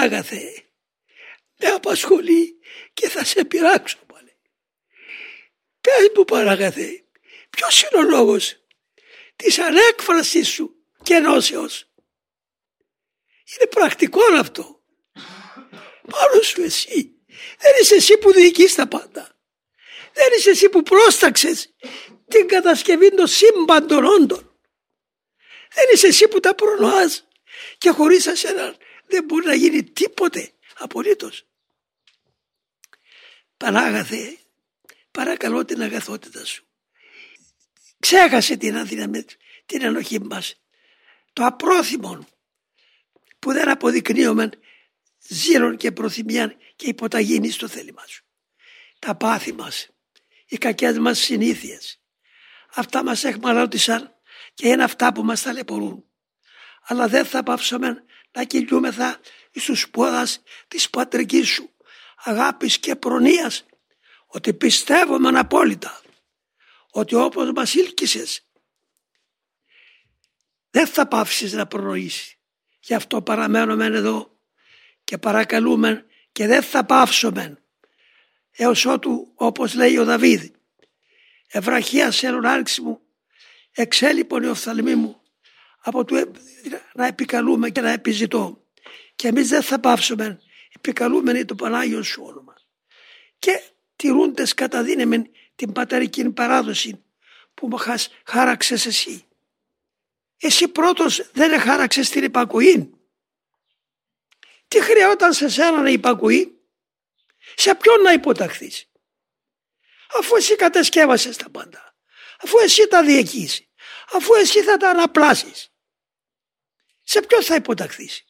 Πανάγαθε, με απασχολεί και θα σε πειράξω πάλι. Πες μου Πανάγαθε, ποιος είναι ο λόγος της ανέκφρασης σου και ενώσεως. Είναι πρακτικό αυτό. Πάνω σου εσύ. Δεν είσαι εσύ που διοικείς τα πάντα. Δεν είσαι εσύ που πρόσταξες την κατασκευή των σύμπαντων όντων. Δεν είσαι εσύ που τα προνοάς και χωρίς εσένα δεν μπορεί να γίνει τίποτε απολύτως. Πανάγαθε, παρακαλώ την αγαθότητα σου. Ξέχασε την αδύναμη, την ενοχή μας. Το απρόθυμο που δεν αποδεικνύουμε ζήρων και προθυμία και υποταγήνη στο θέλημά σου. Τα πάθη μας, οι κακές μας συνήθειες, αυτά μας εχμαλώτησαν και είναι αυτά που μας ταλαιπωρούν. Αλλά δεν θα πάψουμε να κυλιούμεθα στους σπόδας της πατρικής σου αγάπης και προνοίας ότι πιστεύουμε απόλυτα ότι όπως μας ήλκησες δεν θα πάψεις να προνοήσεις. Γι' αυτό παραμένουμε εδώ και παρακαλούμε και δεν θα πάψουμε έως ότου όπως λέει ο Δαβίδ ευραχία σε άρξη μου εξέλιπον η οφθαλμή μου από το να επικαλούμε και να επιζητώ και εμείς δεν θα πάψουμε επικαλούμενοι το Πανάγιο σου όνομα και τηρούντες κατά δύναμη την πατερική παράδοση που μου χάραξες εσύ. Εσύ πρώτος δεν χάραξες την υπακοή. Τι χρειόταν σε σένα να υπακουεί. Σε ποιον να υποταχθείς; Αφού εσύ κατασκεύασες τα πάντα. Αφού εσύ τα διεκείς. Αφού εσύ θα τα αναπλάσεις. Σε ποιον θα υποταχθείς;